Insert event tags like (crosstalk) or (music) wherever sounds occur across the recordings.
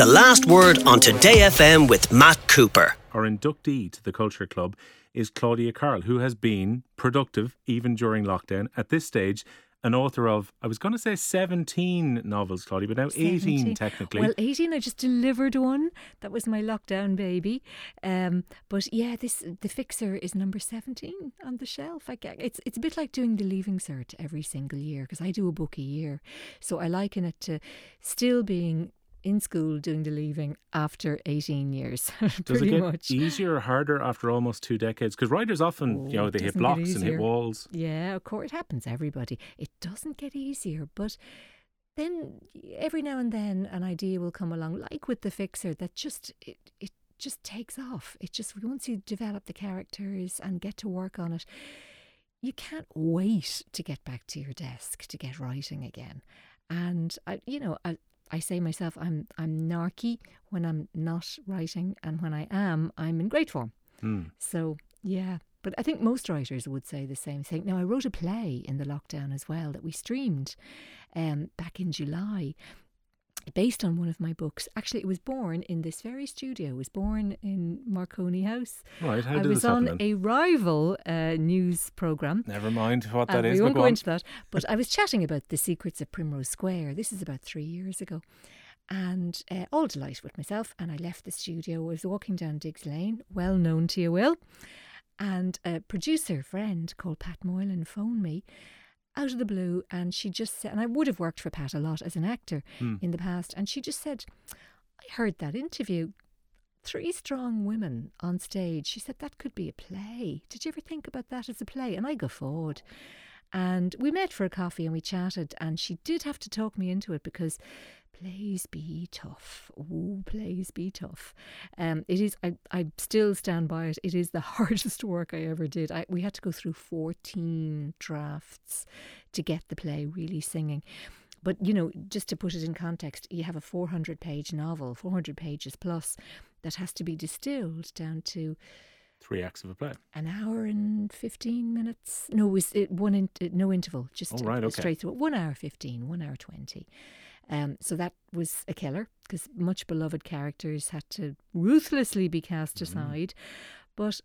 The last word on Today FM with Matt Cooper. Our inductee to the Culture Club is Claudia Carroll, who has been productive even during lockdown. At this stage, an author of, I was going to say 17 novels, Claudia, but now 18 17. technically. Well, 18, I just delivered one. That was my lockdown baby. Um, but yeah, this The Fixer is number 17 on the shelf. I get, it's, it's a bit like doing the Leaving Cert every single year because I do a book a year. So I liken it to still being in school doing the leaving after 18 years. (laughs) Does it pretty get much. easier or harder after almost two decades? Because writers often, you Oh, know, they hit blocks and hit walls. Yeah, of course, it happens everybody. It doesn't get easier, but then every now and then an idea will come along, like with the fixer, that just it, it just takes off. It just once you develop the characters and get to work on it, you can't wait to get back to your desk to get writing again. And I, you know, I, I say myself, I'm I'm narky when I'm not writing, and when I am, I'm in great form. Hmm. So yeah, but I think most writers would say the same thing. Now I wrote a play in the lockdown as well that we streamed um, back in July. Based on one of my books. Actually, it was born in this very studio. It was born in Marconi House. Right, how I did was this happen on then? a rival uh, news program. Never mind what that and is. we won't go go into that. But I was chatting about the secrets of Primrose Square. This is about three years ago. And uh, all delight with myself. And I left the studio. I was walking down Digges Lane, well known to you, Will. And a producer friend called Pat Moylan phoned me out of the blue. And she just said, and I would have worked for Pat a lot as an actor Hmm. in the past. And she just said, I heard that interview. Three strong women on stage. She said that could be a play. Did you ever think about that as a play? And I guffawed. And we met for a coffee and we chatted. And she did have to talk me into it because plays be tough. Oh, plays be tough. Um, it is. I, I still stand by it. It is the (laughs) hardest work I ever did. I, we had to go through fourteen drafts to get the play really singing. But you know, just to put it in context, you have a 400 page novel, 400 pages plus, that has to be distilled down to Three acts of a play. an hour and 15 minutes. No, it was it one in, no interval, just Oh, right, okay. straight through. One hour 15, one hour 20. Um, so that was a killer because much beloved characters had to ruthlessly be cast Mm. aside. But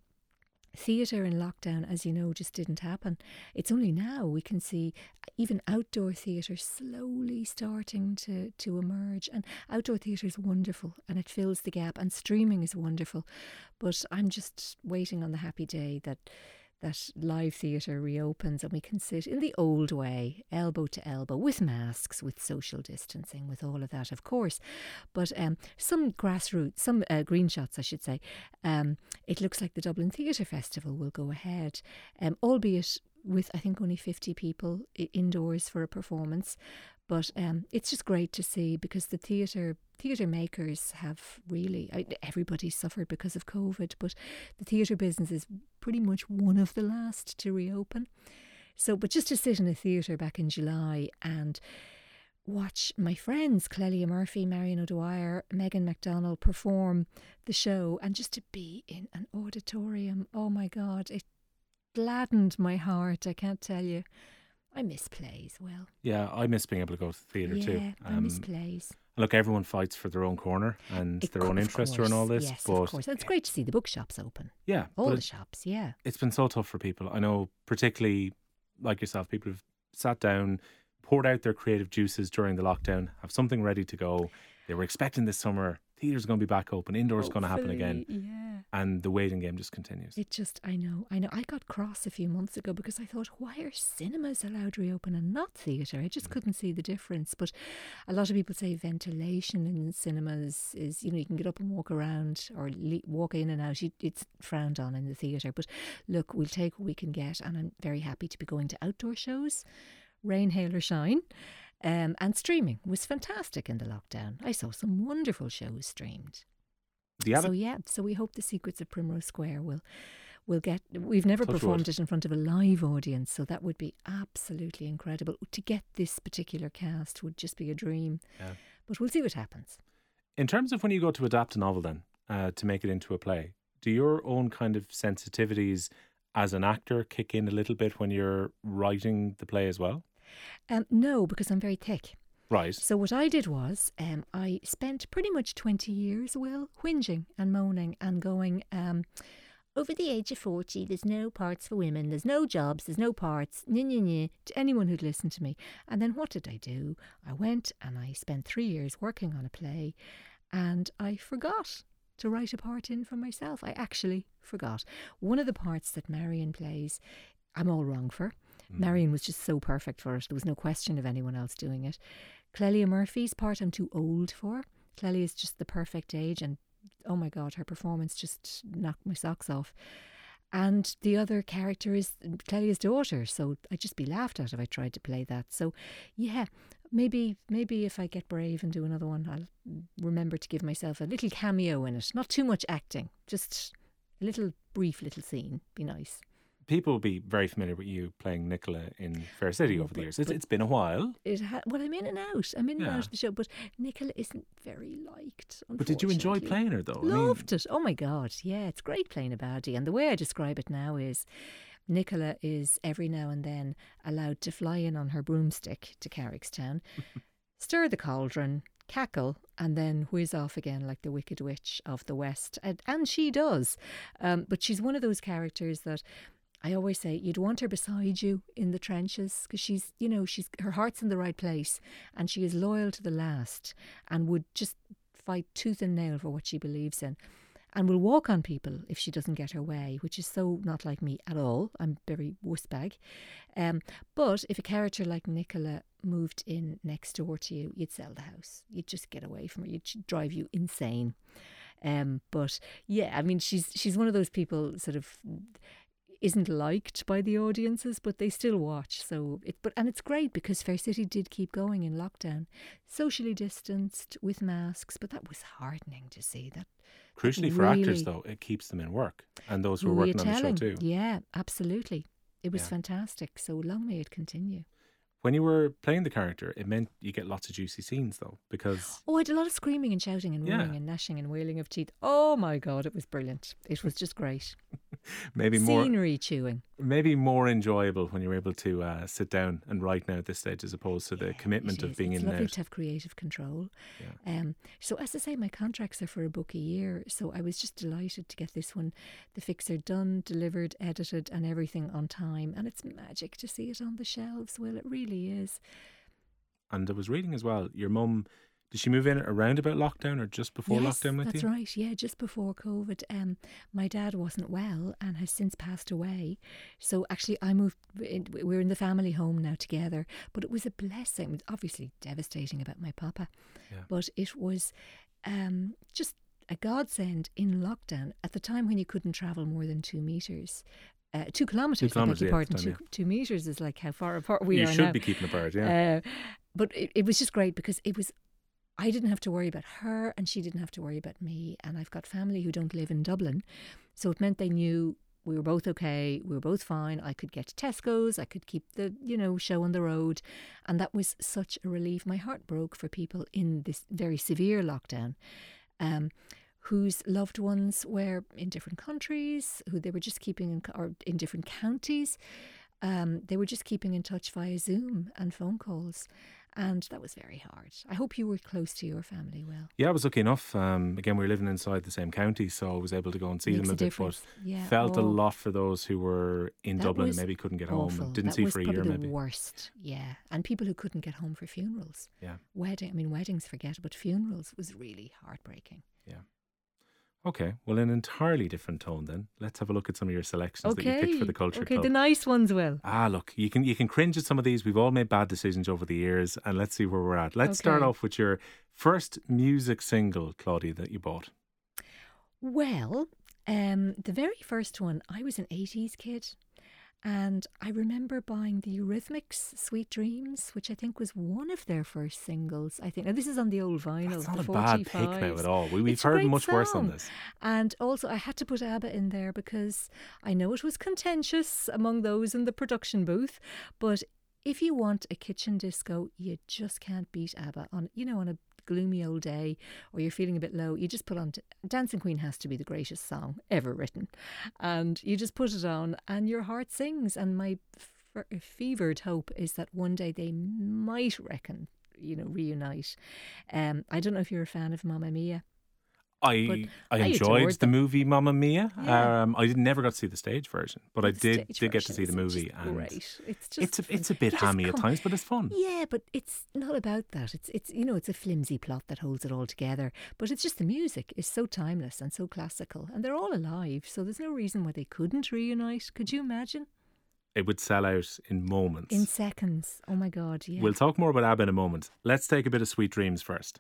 theatre in lockdown, as you know, just didn't happen. It's only now we can see uh, even outdoor theatre slowly starting to, to emerge. And outdoor theatre is wonderful and it fills the gap, and streaming is wonderful. But I'm just waiting on the happy day that. That live theatre reopens and we can sit in the old way, elbow to elbow, with masks, with social distancing, with all of that, of course. But um, some grassroots, some uh, green shots, I should say, um, it looks like the Dublin Theatre Festival will go ahead, um, albeit with I think only 50 people indoors for a performance. But um, it's just great to see because the theatre theatre makers have really everybody suffered because of COVID, but the theatre business is pretty much one of the last to reopen. So, but just to sit in a theatre back in July and watch my friends Clelia Murphy, Marion O'Dwyer, Megan MacDonald perform the show, and just to be in an auditorium. Oh my God, it gladdened my heart. I can't tell you. I miss plays. Well, Yeah, I miss being able to go to the theatre yeah, too. I miss Um, plays. Look, everyone fights for their own corner and It their own interest around all this. Yes, but of course. And it's great to see the bookshops open. yeah, All the shops, yeah. it's been so tough for people. I know, particularly like yourself, people have sat down, poured out their creative juices during the lockdown, have something ready to go. They were expecting this summer theatre's going to be back open, indoors going to happen again, Yeah. And the waiting game just continues. It just, I know, I know. I got cross a few months ago because I thought, why are cinemas allowed to reopen and not theatre? I Mm. just couldn't see the difference. But a lot of people say ventilation in cinemas is, you know, you can get up and walk around or le- walk in and out. You, it's frowned on in the theatre. But look, we'll take what we can get. And I'm very happy to be going to outdoor shows, rain, hail, or shine. Um, and streaming was fantastic in the lockdown. I saw some wonderful shows streamed. The So yeah, so we hope the secrets of Primrose Square will will get. We've never Touch performed wood. it in front of a live audience, so that would be absolutely incredible. To get this particular cast would just be a dream. Yeah. But we'll see what happens. In terms of when you go to adapt a novel, then uh, to make it into a play, do your own kind of sensitivities as an actor kick in a little bit when you're writing the play as well? Um, no, because I'm very thick. Right. So what I did was, um, I spent pretty much twenty years, Will, whinging and moaning and going. Um, over the age of 40, there's no parts for women, there's no jobs, there's no parts, to anyone who'd listen to me. And then what did I do? I went and I spent three years working on a play and I forgot to write a part in for myself. I actually forgot. One of the parts that Marion plays, I'm all wrong for. Mm. Marion was just so perfect for it. There was no question of anyone else doing it. Clelia Murphy's part, I'm too old for. Clelia is just the perfect age, and oh my God, her performance just knocked my socks off. And the other character is Clelia's daughter, so I'd just be laughed at if I tried to play that. So, yeah, maybe maybe if I get brave and do another one, I'll remember to give myself a little cameo in it. Not too much acting, just a little brief little scene. Be nice. People will be very familiar with you playing Nicola in Fair City Oh, over the years. It's, it's been a while. It ha- well, I'm in and out. I'm in and out of the show, but Nicola isn't very liked. But did you enjoy playing her though? I mean, Loved it. Oh my God. Yeah, it's great playing a baddie. And the way I describe it now is Nicola is every now and then allowed to fly in on her broomstick to Carrickstown, (laughs) stir the cauldron, cackle, and then whiz off again like the Wicked Witch of the West. And, and she does. Um, but she's one of those characters that. I always say you'd want her beside you in the trenches because she's, you know, she's her heart's in the right place and she is loyal to the last and would just fight tooth and nail for what she believes in and will walk on people if she doesn't get her way, which is so not like me at all. I'm very wussbag. Um, but if a character like Nicola moved in next door to you, you'd sell the house. You'd just get away from her. You'd drive you insane. Um, but yeah, I mean, she's she's one of those people sort of isn't liked by the audiences, but they still watch. So it, but and it's great because Fair City did keep going in lockdown, socially distanced with masks. But that was heartening to see that. crucially for actors though, it keeps them in work, and those who are working on the show too. Yeah, absolutely. It was Yeah. fantastic. So long may it continue. When you were playing the character, it meant you get lots of juicy scenes though, because Oh, I had a lot of screaming and shouting and Yeah. roaring and gnashing and wailing of teeth. Oh my God, it was brilliant. It was just great. (laughs) maybe more Scenery chewing. maybe more enjoyable when you're able to uh, sit down and write now at this stage as opposed to the Yeah, commitment of being it's in and lovely to have creative control. Yeah. Um, so as I say, my contracts are for a book a year. So I was just delighted to get this one, the fixer done, delivered, edited, and everything on time. And it's magic to see it on the shelves. Well, it really is. And I was reading as well, your mum, did she move in around about lockdown or just before yes, lockdown with you? that's you? right. Yeah, just before COVID. Um, my dad wasn't well and has since passed away. So actually, I moved. In, we're in the family home now together. But it was a blessing. It was obviously devastating about my papa, Yeah. but it was um, just a godsend in lockdown at the time when you couldn't travel more than two meters. Uh, two kilometres, kilometres, beg your yeah, pardon. time, two, two meters is like how far apart we you are should now. be keeping apart, yeah. Uh, but it, it was just great because it was, I didn't have to worry about her and she didn't have to worry about me. And I've got family who don't live in Dublin. So it meant they knew we were both okay, we were both fine. I could get to Tesco's, I could keep the, you know, show on the road. And that was such a relief. My heart broke for people in this very severe lockdown. Um, whose loved ones were in different countries, who they were just keeping in, or in different counties. Um, they were just keeping in touch via Zoom and phone calls. And that was very hard. I hope you were close to your family well. Yeah, I was lucky enough. Um, again, we were living inside the same county, so I was able to go and see Makes them a, a bit. difference. But Yeah. felt a oh, lot for those who were in Dublin and maybe couldn't get home awful. and didn't that see for a year, the maybe. worst. Yeah. And people who couldn't get home for funerals. Yeah. Wedding. I mean, weddings, forget but funerals was really heartbreaking. Okay, well, in an entirely different tone then. Let's have a look at some of your selections that you picked for the Culture okay, Club. the nice ones will. Ah, look, you can you can cringe at some of these. We've all made bad decisions over the years, and let's see where we're at. Let's start off with your first music single, Claudia, that you bought. Well, um, the very first one, I was an 80s kid. And I remember buying the Eurythmics Sweet Dreams, which I think was one of their first singles. I think. Now, this is on the old vinyl. That's not a bad pick now at all. We, we've It's heard much worse on this. And also, I had to put ABBA in there because I know it was contentious among those in the production booth. But if you want a kitchen disco, you just can't beat ABBA on, you know, on a gloomy old day or you're feeling a bit low. You just put on Dancing Queen has to be the greatest song ever written, and you just put it on, and your heart sings. And my f- fevered hope is that one day they might reckon you know, reunite. Um, I don't know if you're a fan of Mamma Mia. I I I enjoyed the them. movie Mamma Mia. Yeah. Um, I never got to see the stage version, but I did did get to see the movie, and great. It's just it's a, it's a bit You hammy at times, but it's fun. Yeah, but it's not about that. It's it's you know it's a flimsy plot that holds it all together. But it's just the music is so timeless and so classical, and they're all alive. So there's no reason why they couldn't reunite. Could you imagine? It would sell out in moments. In seconds. Oh my God! Yeah. We'll talk more about ABBA in a moment. Let's take a bit of Sweet Dreams first.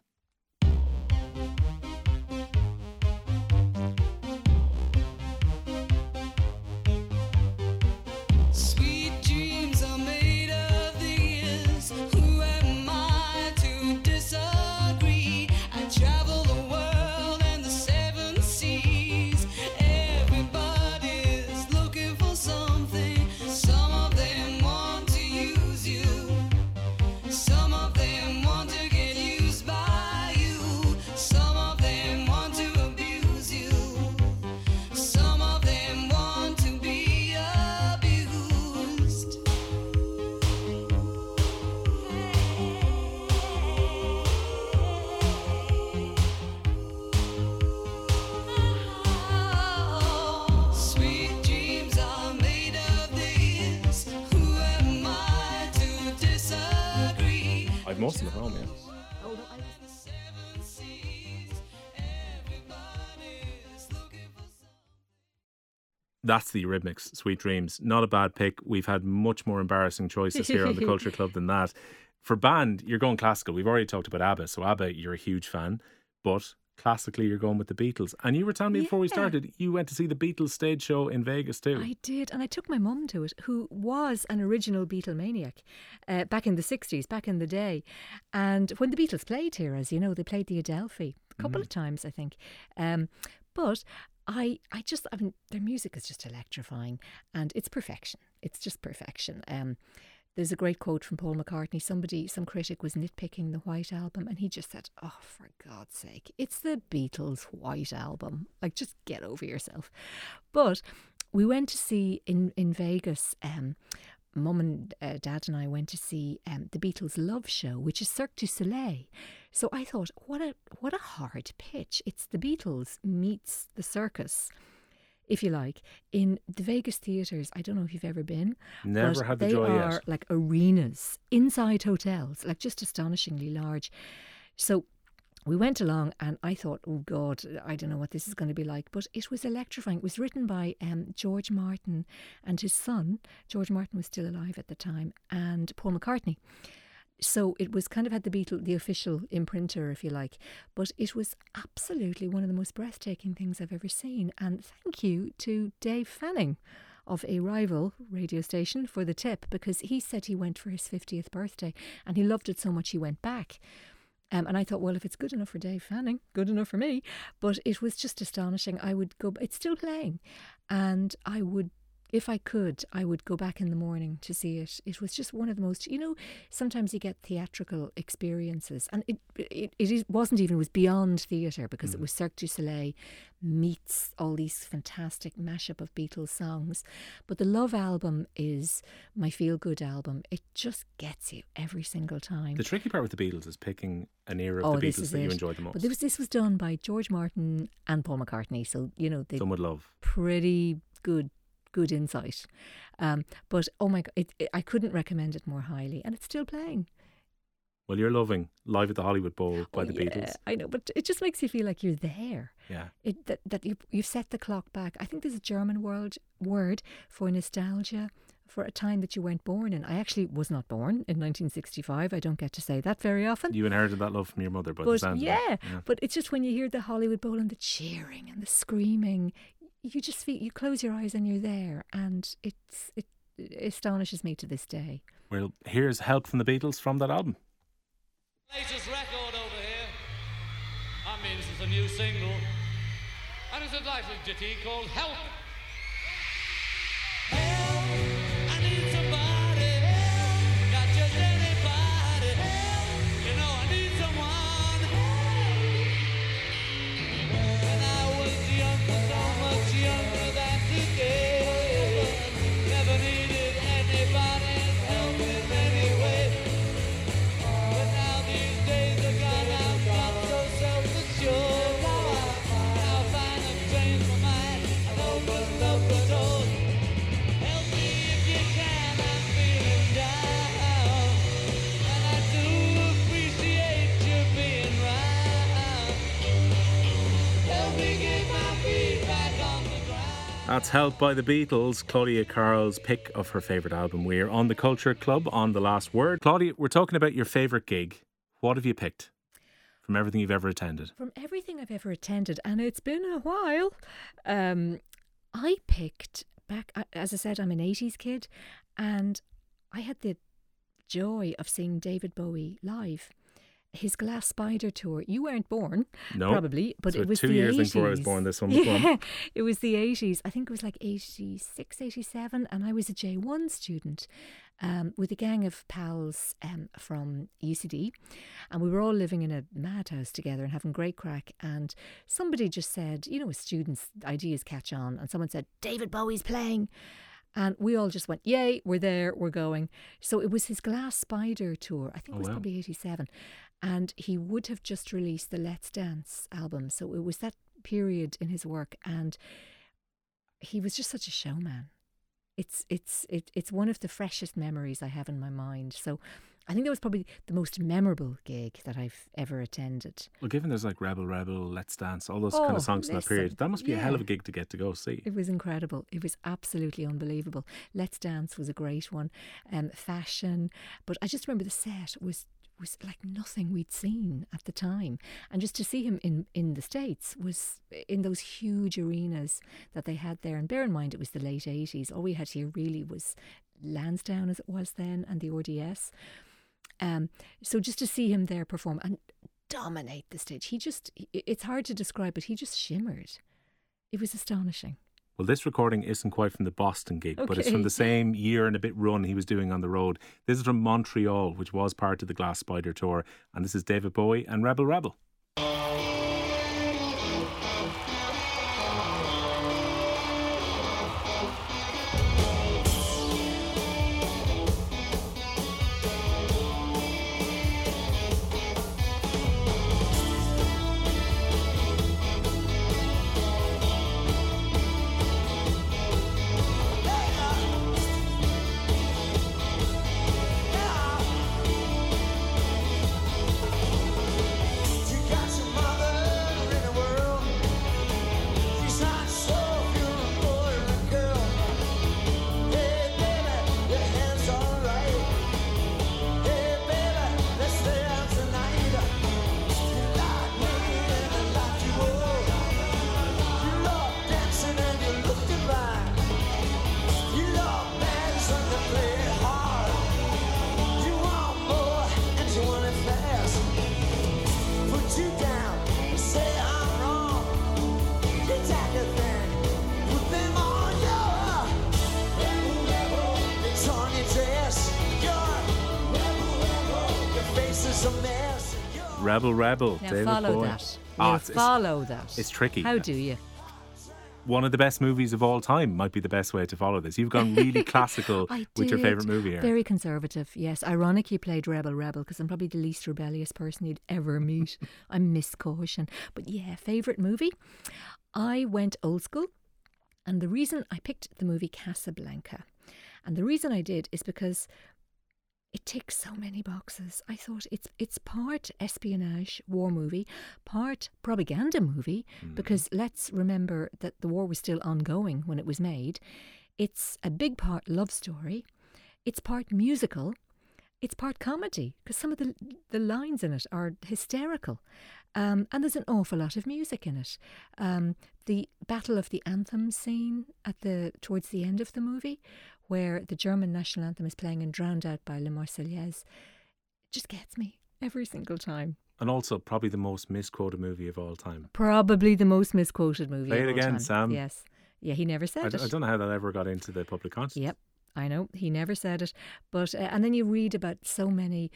That's the Eurythmics, Sweet Dreams. Not a bad pick. We've had much more embarrassing choices here on the (laughs) Culture Club than that. For band, you're going classical. We've already talked about ABBA. So ABBA, you're a huge fan. But classically, you're going with the Beatles. And you were telling me before we started, you went to see the Beatles stage show in Vegas too. I did, and I took my mum to it, who was an original Beatlemaniac uh, back in the 60s, back in the day. And when the Beatles played here, as you know, they played the Adelphi a couple of times, I think. Um, but I, I just, I mean, their music is just electrifying and it's perfection. It's just perfection. Um, there's a great quote from Paul McCartney. Somebody, some critic was nitpicking the White Album, and he just said, Oh, for God's sake, it's the Beatles' White Album. Like, just get over yourself. But we went to see in, in Vegas, um, Mum and uh, Dad and I went to see um, the Beatles' Love Show, which is Cirque du Soleil. So I thought, what a what a hard pitch! It's the Beatles meets the circus, if you like, in the Vegas theaters. I don't know if you've ever been. Never had the they joy are yet. like arenas inside hotels, like just astonishingly large. So we went along and I thought, oh God, I don't know what this is going to be like. But it was electrifying. It was written by um, George Martin and his son. George Martin was still alive at the time, and Paul McCartney. So it was kind of had the Beatle, the official imprinter, if you like. But it was absolutely one of the most breathtaking things I've ever seen. And thank you to Dave Fanning of a rival radio station for the tip because he said he went for his 50th birthday and he loved it so much he went back. Um, and I thought, well, if it's good enough for Dave Fanning, good enough for me. But it was just astonishing. I would go, it's still playing. And I would, if I could, I would go back in the morning to see it. It was just one of the most, you know, sometimes you get theatrical experiences. And it it, it is- wasn't even, it was beyond theatre because it mm. was Cirque du Soleil meets all these fantastic mashup of Beatles songs. But the Love album is my feel good album. It just gets you every single time. The tricky part with the Beatles is picking an era of Oh, the Beatles that you it. enjoy the most. But this was, this was done by George Martin and Paul McCartney, so you know they Some would love. pretty good good insight. Um, but oh my god, it, it, I couldn't recommend it more highly, and it's still playing. Well, you're loving Live at the Hollywood Bowl by Oh, the yeah, Beatles. I know, but it just makes you feel like you're there. Yeah. It that, that you you've set the clock back. I think there's a German word word for nostalgia. For a time that you weren't born in. I actually was not born in 1965. I don't get to say that very often. You inherited that love from your mother, by the but yeah. Yeah. but it's just when you hear the Hollywood Bowl and the cheering and the screaming, you just feel you close your eyes and you're there, and it's it, it astonishes me to this day. Well, here's help from the Beatles from that album. Latest record over here. I mean, this is a new single. And it's a delightful ditty called Help. Help, That's Help by the Beatles, Claudia Carroll's pick of her favourite album. We're on the Culture Club on the last word. Claudia, we're talking about your favourite gig. What have you picked from everything you've ever attended? From everything I've ever attended, and it's been a while, um, I picked back, as I said, I'm an 80s kid, and I had the joy of seeing David Bowie live. His Glass Spider tour. You weren't born, No. probably, but So it was two the years 80s. before I was born, this one (laughs) was yeah, one. it was the 80s. I think it was like 86, 87, and I was a J1 student um, with a gang of pals um, from UCD, and we were all living in a madhouse together and having great crack. And somebody just said, you know, students, ideas catch on, and someone said, David Bowie's playing. And we all just went, yay, we're there, we're going. So it was his Glass Spider tour. I think Oh, it was wow. probably 87. And he would have just released the Let's Dance album. So it was that period in his work. And he was just such a showman. It's it's it, it's one of the freshest memories I have in my mind. So I think that was probably the most memorable gig that I've ever attended. Well, given there's like Rebel Rebel, Let's Dance, all those kind Oh, of songs in that period, that must be a hell of a gig to get to go see. It was incredible. It was absolutely unbelievable. Let's Dance was a great one. Um, fashion, but I just remember the set was was like nothing we'd seen at the time, and just to see him in in the states was in those huge arenas that they had there. And bear in mind, it was the late eighties. All we had here really was Lansdowne as it was then, and the RDS. Um, so just to see him there perform and dominate the stage, he just, it's hard to describe, but he just shimmered. It was astonishing. Well, this recording isn't quite from the Boston gig, but it's from the same year and a bit run he was doing on the road. This is from Montreal, which was part of the Glass Spider tour. And this is David Bowie and Rebel Rebel. Rebel Rebel, Now David follow that. Ah, Now it's, it's follow that. it's tricky. How do you? one of the best movies of all time might be the best way to follow this. You've gone (laughs) really classical I with your favourite movie here. Very conservative, yes. Ironic you played Rebel Rebel because I'm probably the least rebellious person you'd ever meet. (laughs) I'm Miss Caution. But yeah, favourite movie? I went old school. And the reason I picked the movie Casablanca, and the reason I did is because it ticks so many boxes. I thought it's it's part espionage war movie, part propaganda movie because let's remember that the war was still ongoing when it was made. It's a big part love story. It's part musical. It's part comedy because some of the the lines in it are hysterical, um, and there's an awful lot of music in it. Um, the Battle of the Anthem scene at the towards the end of the movie, where the German national anthem is playing and drowned out by La Marseillaise, It just gets me every single time. and also probably the most misquoted movie of all time. Probably the most misquoted movie. Play of it again, time. Sam. Yes. Yeah, he never said I, it. d- I don't know how that ever got into the public consciousness. Yep, I know he never said it, but uh, and then you read about so many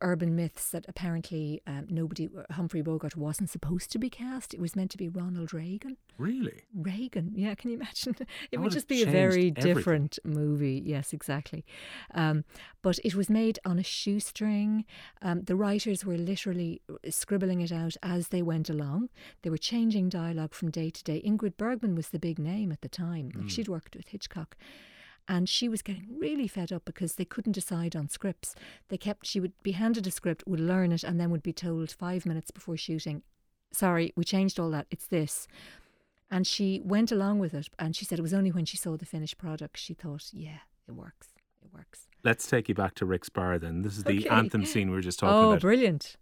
urban myths that apparently um, nobody Humphrey Bogart wasn't supposed to be cast. It was meant to be Ronald Reagan. Really? Reagan, yeah, can you imagine? (laughs) It would would just be a very everything. different movie. Yes, exactly. Um, but it was made on a shoestring. Um, the writers were literally uh, scribbling it out as they went along. They were changing dialogue from day to day. Ingrid Bergman was the big name at the time. Like she'd worked with Hitchcock. And she was getting really fed up because they couldn't decide on scripts. They kept, she would be handed a script, would learn it, and then would be told five minutes before shooting, sorry, we changed all that. It's this. And she went along with it, and she said it was only when she saw the finished product she thought, yeah, it works, it works. Let's take you back to Rick's Bar then. This is the Okay. anthem scene we were just talking Oh, about. brilliant!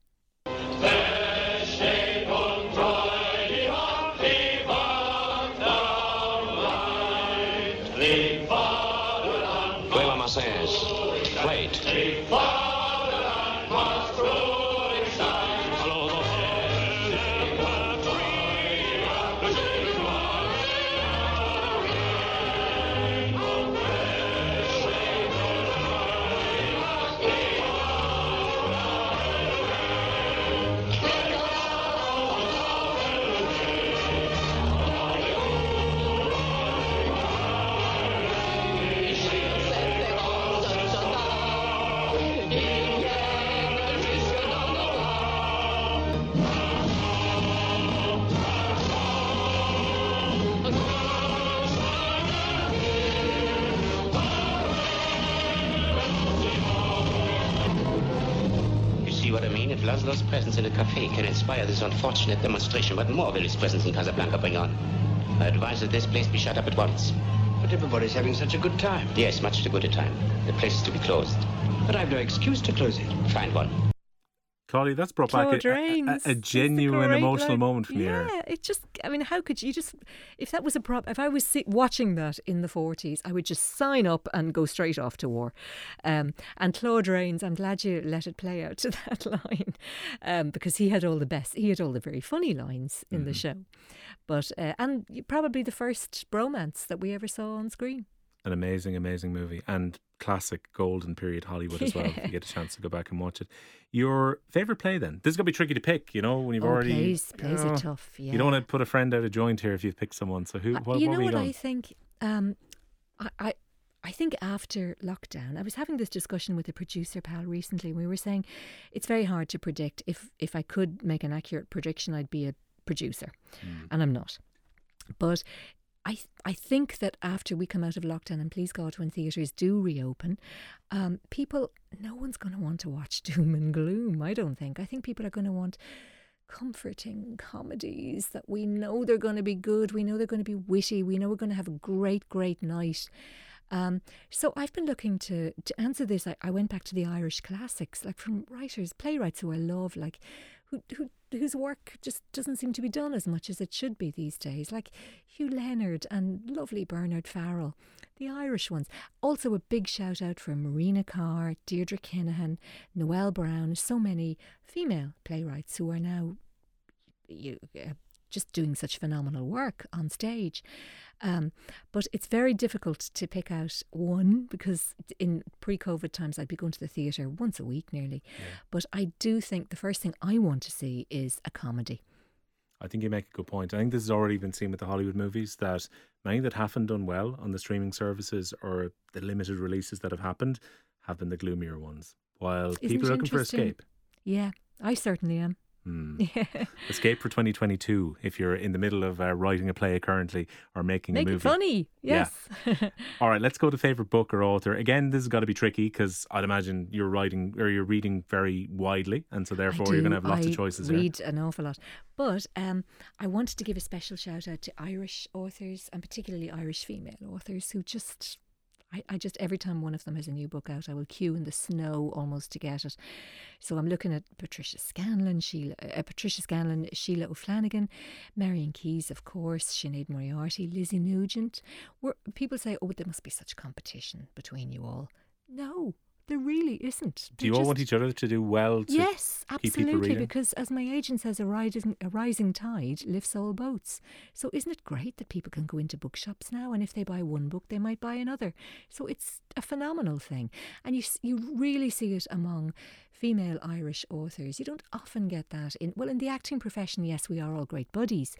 Presence in a cafe can inspire this unfortunate demonstration, what more will his presence in Casablanca bring on? I advise that this place be shut up at once. But everybody's having such a good time. Yes, much too good a time. The place is to be closed. But I've no excuse to close it. Find one. Carly, that's brought Claude back a, a- a, a It's a genuine emotional line. moment from yeah, here. it just, I mean, how could you just, if that was a prop, if I was sit, watching that in the 40s, I would just sign up and go straight off to war. Um, and Claude Rains, I'm glad you let it play out (laughs) to that line um, because he had all the best, he had all the very funny lines in the show. But, uh, and probably the first bromance that we ever saw on screen. An amazing, amazing movie and classic golden period Hollywood as well. If you (laughs) get a chance to go back and watch it. Your favorite play then? This is gonna be tricky to pick. You know when you've oh, already plays, plays you are tough. Yeah. You don't want to put a friend out of joint here if you've picked someone. So who? Uh, What, you what know what? I think? Um, I, I I think after lockdown, I was having this discussion with a producer pal recently. We were saying it's very hard to predict. If if I could make an accurate prediction, I'd be a producer, and I'm not. But I I think that after we come out of lockdown, and please God, when theatres do reopen, um, people, no one's going to want to watch (laughs) doom and gloom. I don't think. I think people are going to want comforting comedies that we know they're going to be good. We know they're going to be witty. We know we're going to have a great, great night. Um, so I've been looking to to answer this. I, I went back to the Irish classics, like from writers, playwrights who I love, like who who whose work just doesn't seem to be done as much as it should be these days, like Hugh Leonard and lovely Bernard Farrell, the Irish ones. Also, a big shout out for Marina Carr, Deirdre Kinahan, Noelle Brown, so many female playwrights who are now you, uh, just doing such phenomenal work on stage. Um, but it's very difficult to pick out one because in pre COVID times I'd be going to the theatre once a week nearly. But I do think the first thing I want to see is a comedy. I think you make a good point. I think this has already been seen with the Hollywood movies that many that haven't done well on the streaming services or the limited releases that have happened have been the gloomier ones. While Isn't people are looking for escape. Yeah, I certainly am. Hmm. (laughs) Yeah. Escape for 2022 if you're in the middle of uh, writing a play currently or making Make a movie. it funny. Yeah. Yes. (laughs) All right, let's go to favorite book or author. Again, this has got to be tricky because I'd imagine you're writing or you're reading very widely, and so therefore you're going to have lots I of choices here. read an awful lot. But um, I wanted to give a special shout out to Irish authors and particularly Irish female authors who just. I, I just every time one of them has a new book out, I will queue in the snow almost to get it. So I'm looking at Patricia Scanlan, Sheila, uh, Patricia Scanlan, Sheila O'Flanagan, Marian Keyes, of course, Sinead Moriarty, Lizzie Nugent. Where people say, "Oh, there must be such competition between you all." No, there really isn't. Do you They're all want each other to do well? To Yes, absolutely. Because as my agent says, a rising, a rising tide lifts all boats. So isn't it great that people can go into bookshops now, and if they buy one book, they might buy another. So it's a phenomenal thing, and you you really see it among female Irish authors. You don't often get that in well in the acting profession. Yes, we are all great buddies.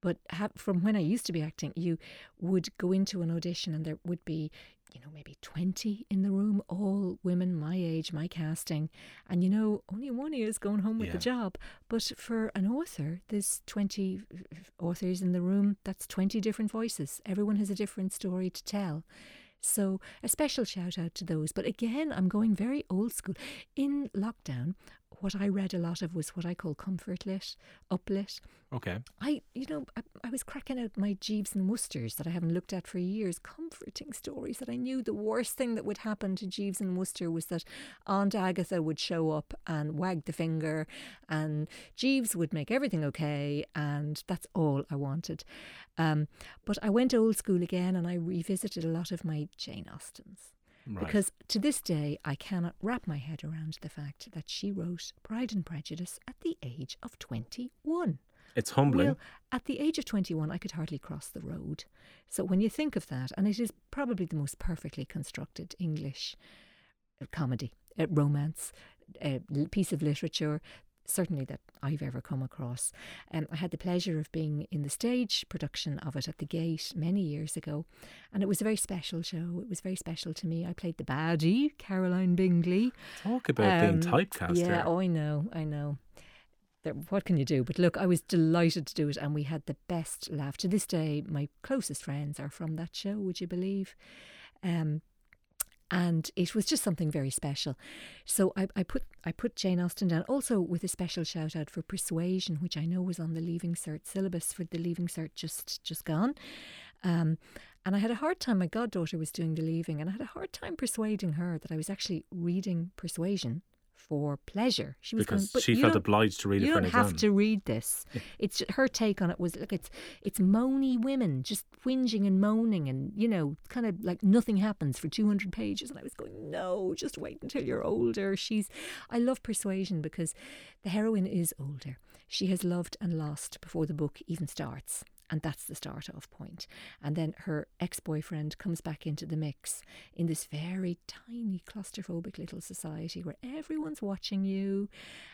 But ha- from when I used to be acting, you would go into an audition and there would be, you know, maybe 20 in the room, all women my age, my casting. And, you know, only one is going home with the job. But for an author, there's 20 authors in the room. That's 20 different voices. Everyone has a different story to tell. So a special shout out to those. But again, I'm going very old school. In lockdown, what I read a lot of was what I call comfort lit, uplit. Okay. I, you know, I, I was cracking out my Jeeves and Woosters that I haven't looked at for years, comforting stories that I knew the worst thing that would happen to Jeeves and Wooster was that Aunt Agatha would show up and wag the finger, and Jeeves would make everything okay, and that's all I wanted. Um, but I went old school again, and I revisited a lot of my Jane Austens. Right. Because to this day, I cannot wrap my head around the fact that she wrote Pride and Prejudice at the age of 21. it's humbling. Well, at the age of 21, I could hardly cross the road. So when you think of that, and it is probably the most perfectly constructed English uh, comedy, uh, romance, uh, piece of literature, certainly that I've ever come across. Um, I had the pleasure of being in the stage production of it at the Gate many years ago, and it was a very special show. It was very special to me. I played the baddie, Caroline Bingley. Talk about being Um, typecast Yeah, oh, I know, I know. There, what can you do? But look, I was delighted to do it, and we had the best laugh. To this day, my closest friends are from that show. Would you believe? Um, and it was just something very special. So I, I put I put Jane Austen down, also with a special shout out for Persuasion, which I know was on the Leaving Cert syllabus for the Leaving Cert just just gone. Um, and I had a hard time. My goddaughter was doing the leaving, and I had a hard time persuading her that I was actually reading Persuasion for pleasure. She was going, because "But she felt obliged to read it you don't have exam. to read this. It's her take on it was look, it's it's moany women just whinging and moaning, and you know, kind of like nothing happens for two hundred pages. And I was going, no, just wait until you're older. She's, I love Persuasion because the heroine is older. She has loved and lost before the book even starts. And that's the start off point. And then her ex boyfriend comes back into the mix in this very tiny, claustrophobic little society where everyone's watching you.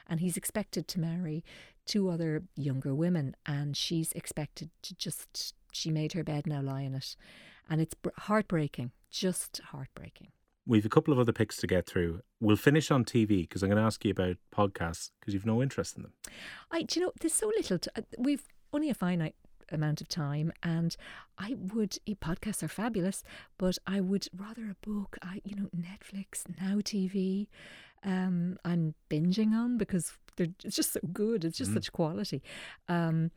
And he's expected to marry two other younger women. And she's expected to just, she made her bed, now lie in it. And it's heartbreaking, just heartbreaking. We've a couple of other picks to get through. We'll finish on TV because I'm going to ask you about podcasts because you've no interest in them. I, do you know, there's so little. To, uh, we've only a finite amount of time, and I would. eh, Podcasts are fabulous, but I would rather a book. I, you know, Netflix, Now TV. Um, I'm binging on because they're it's just so good. It's just Mm. such quality. Um,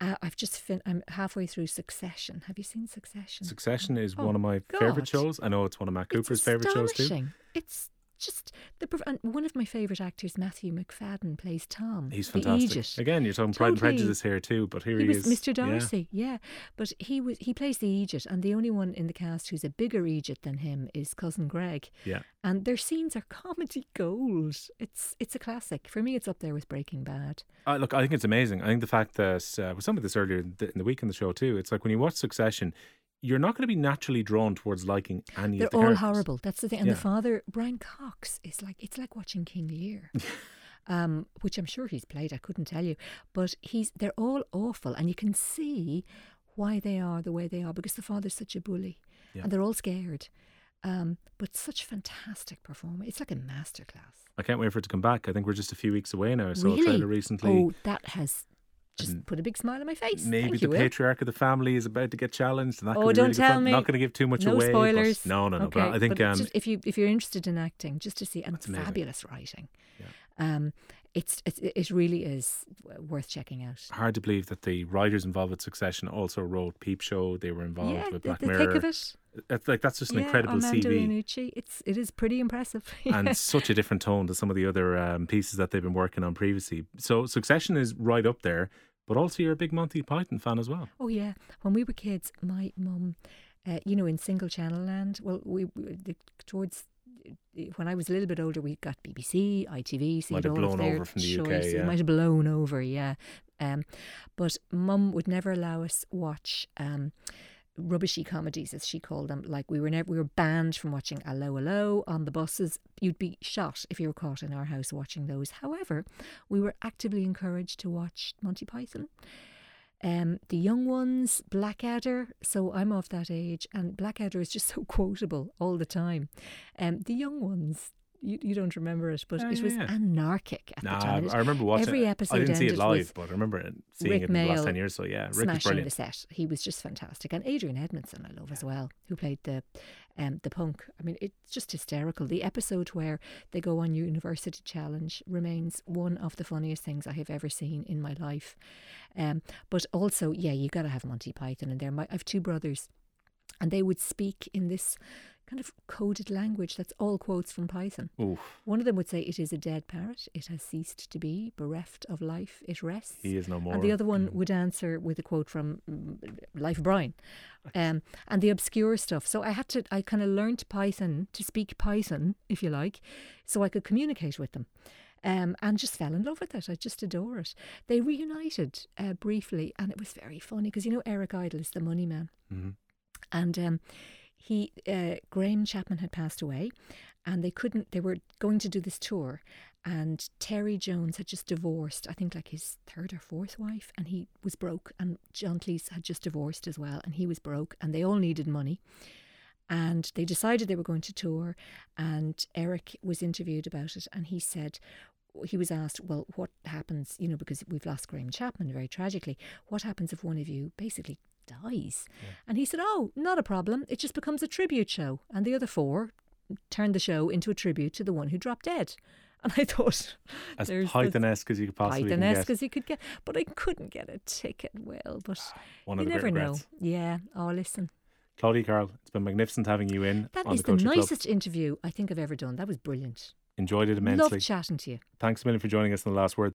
uh, I've just fin- I'm halfway through Succession. Have you seen Succession? Succession is Oh, one of my favourite shows. I know it's one of Matt Cooper's favourite shows too. It's just the one of my favourite actors, Matthew Macfadyen, plays Tom. He's fantastic. Aegis. Again, you're talking Pride and Totally. Prejudice here too, but here he he, was is. Mr. Darcy, yeah. But he was he plays the Egypt, and the only one in the cast who's a bigger Egypt than him is cousin Greg. Yeah. And their scenes are comedy gold. It's it's a classic. For me, it's up there with Breaking Bad. Uh, look, I think it's amazing. I think the fact that uh, we some of this earlier in the, in the week on the show too. It's like when you watch Succession, you're not going to be naturally drawn towards liking any They're of the all characters. horrible. That's the thing. And Yeah. the father, Brian Cox, is like it's like watching King Lear. (laughs) Um, which I'm sure he's played, I couldn't tell you. But he's they're all awful and you can see why they are the way they are because the father's such a bully. Yeah. And they're all scared. Um, but such fantastic performance. It's like a masterclass. I can't wait for it to come back. I think we're just a few weeks away now. I saw really? a trailer recently. Oh, that has just put a big smile on my face. Maybe Thank the you, Will. patriarch of the family is about to get challenged. And that Oh, don't really tell fun. me. Not going to give too much no away. spoilers. no, no, no. Okay, but I think but um, just if you if you're interested in acting, just to see and fabulous writing. Yeah. Um, it's, it's it really is worth checking out. hard to believe that the writers involved with Succession also wrote Peep Show. They were involved yeah, with the, Black the Mirror. thick of it. That's like that's just an yeah, incredible Armando CV. Iannucci. It's it is pretty impressive. (laughs) and such a different tone to some of the other um, pieces that they've been working on previously. So Succession is right up there, but also you're a big Monty Python fan as well. Oh yeah, when we were kids, my mum, uh, you know, in single channel land. Well, we, we the, towards when I was a little bit older, we got BBC, ITV, see Might have all blown over from the UK, yeah. might have blown over, yeah. Um, but mum would never allow us watch. Um, rubbishy comedies as she called them like we were never we were banned from watching allo allo on the buses you'd be shot if you were caught in our house watching those however we were actively encouraged to watch monty python um, the young ones, Blackadder. So I'm of that age, and Blackadder is just so (laughs) quotable all the time. Um, the young ones, you, you don't remember it, but Yeah, it was yeah. anarchic at Nah, the time. I, I remember watching every it. episode I didn't see it live, but I remember it- seeing Rick it in the last 10 years. So yeah, Rick smashing the brilliant. set. He was just fantastic, and Adrian Edmondson I love as well, who played the um, the punk. I mean, it's just hysterical. The episode where they go on University Challenge remains one of the funniest things I have ever seen in my life. Um, but also, yeah, you got to have Monty Python in there. My, I have two brothers, and they would speak in this kind of coded language that's all quotes from Python. Oof. One of them would say, It is a dead parrot. It has ceased to be. Bereft of life, it rests. He is no more. And the other one Mm. would answer with a quote from mm, Life of Brian. Um, and the obscure stuff. So I had to, I kind of learned Python to speak Python, if you like, so I could communicate with them. Um, and just fell in love with it. I just adore it. They reunited uh, briefly, and it was very funny because you know Eric Idle is the money man Mhm. and um, he uh, Graham Chapman had passed away, and they couldn't. They were going to do this tour, and Terry Jones had just divorced. I think like his third or fourth wife, and he was broke. And John Cleese had just divorced as well, and he was broke, and they all needed money. And they decided they were going to tour, and Eric was interviewed about it, and he said. He was asked, Well, what happens, you know, because we've lost Graham Chapman very tragically. What happens if one of you basically dies? And he said, Oh, not a problem. It just becomes a tribute show. And the other four turned the show into a tribute to the one who dropped dead. And I thought, As Python-esque as you could possibly Python-esque get. as you could get. But I couldn't get a ticket, Will. But One you never know. Yeah. Oh, listen. Claudia Carroll, it's been magnificent having you in That is the the Culture Club. nicest interview I think I've ever done. That was brilliant. Enjoyed it immensely. Loved chatting to you. Thanks a million for joining us in the last word.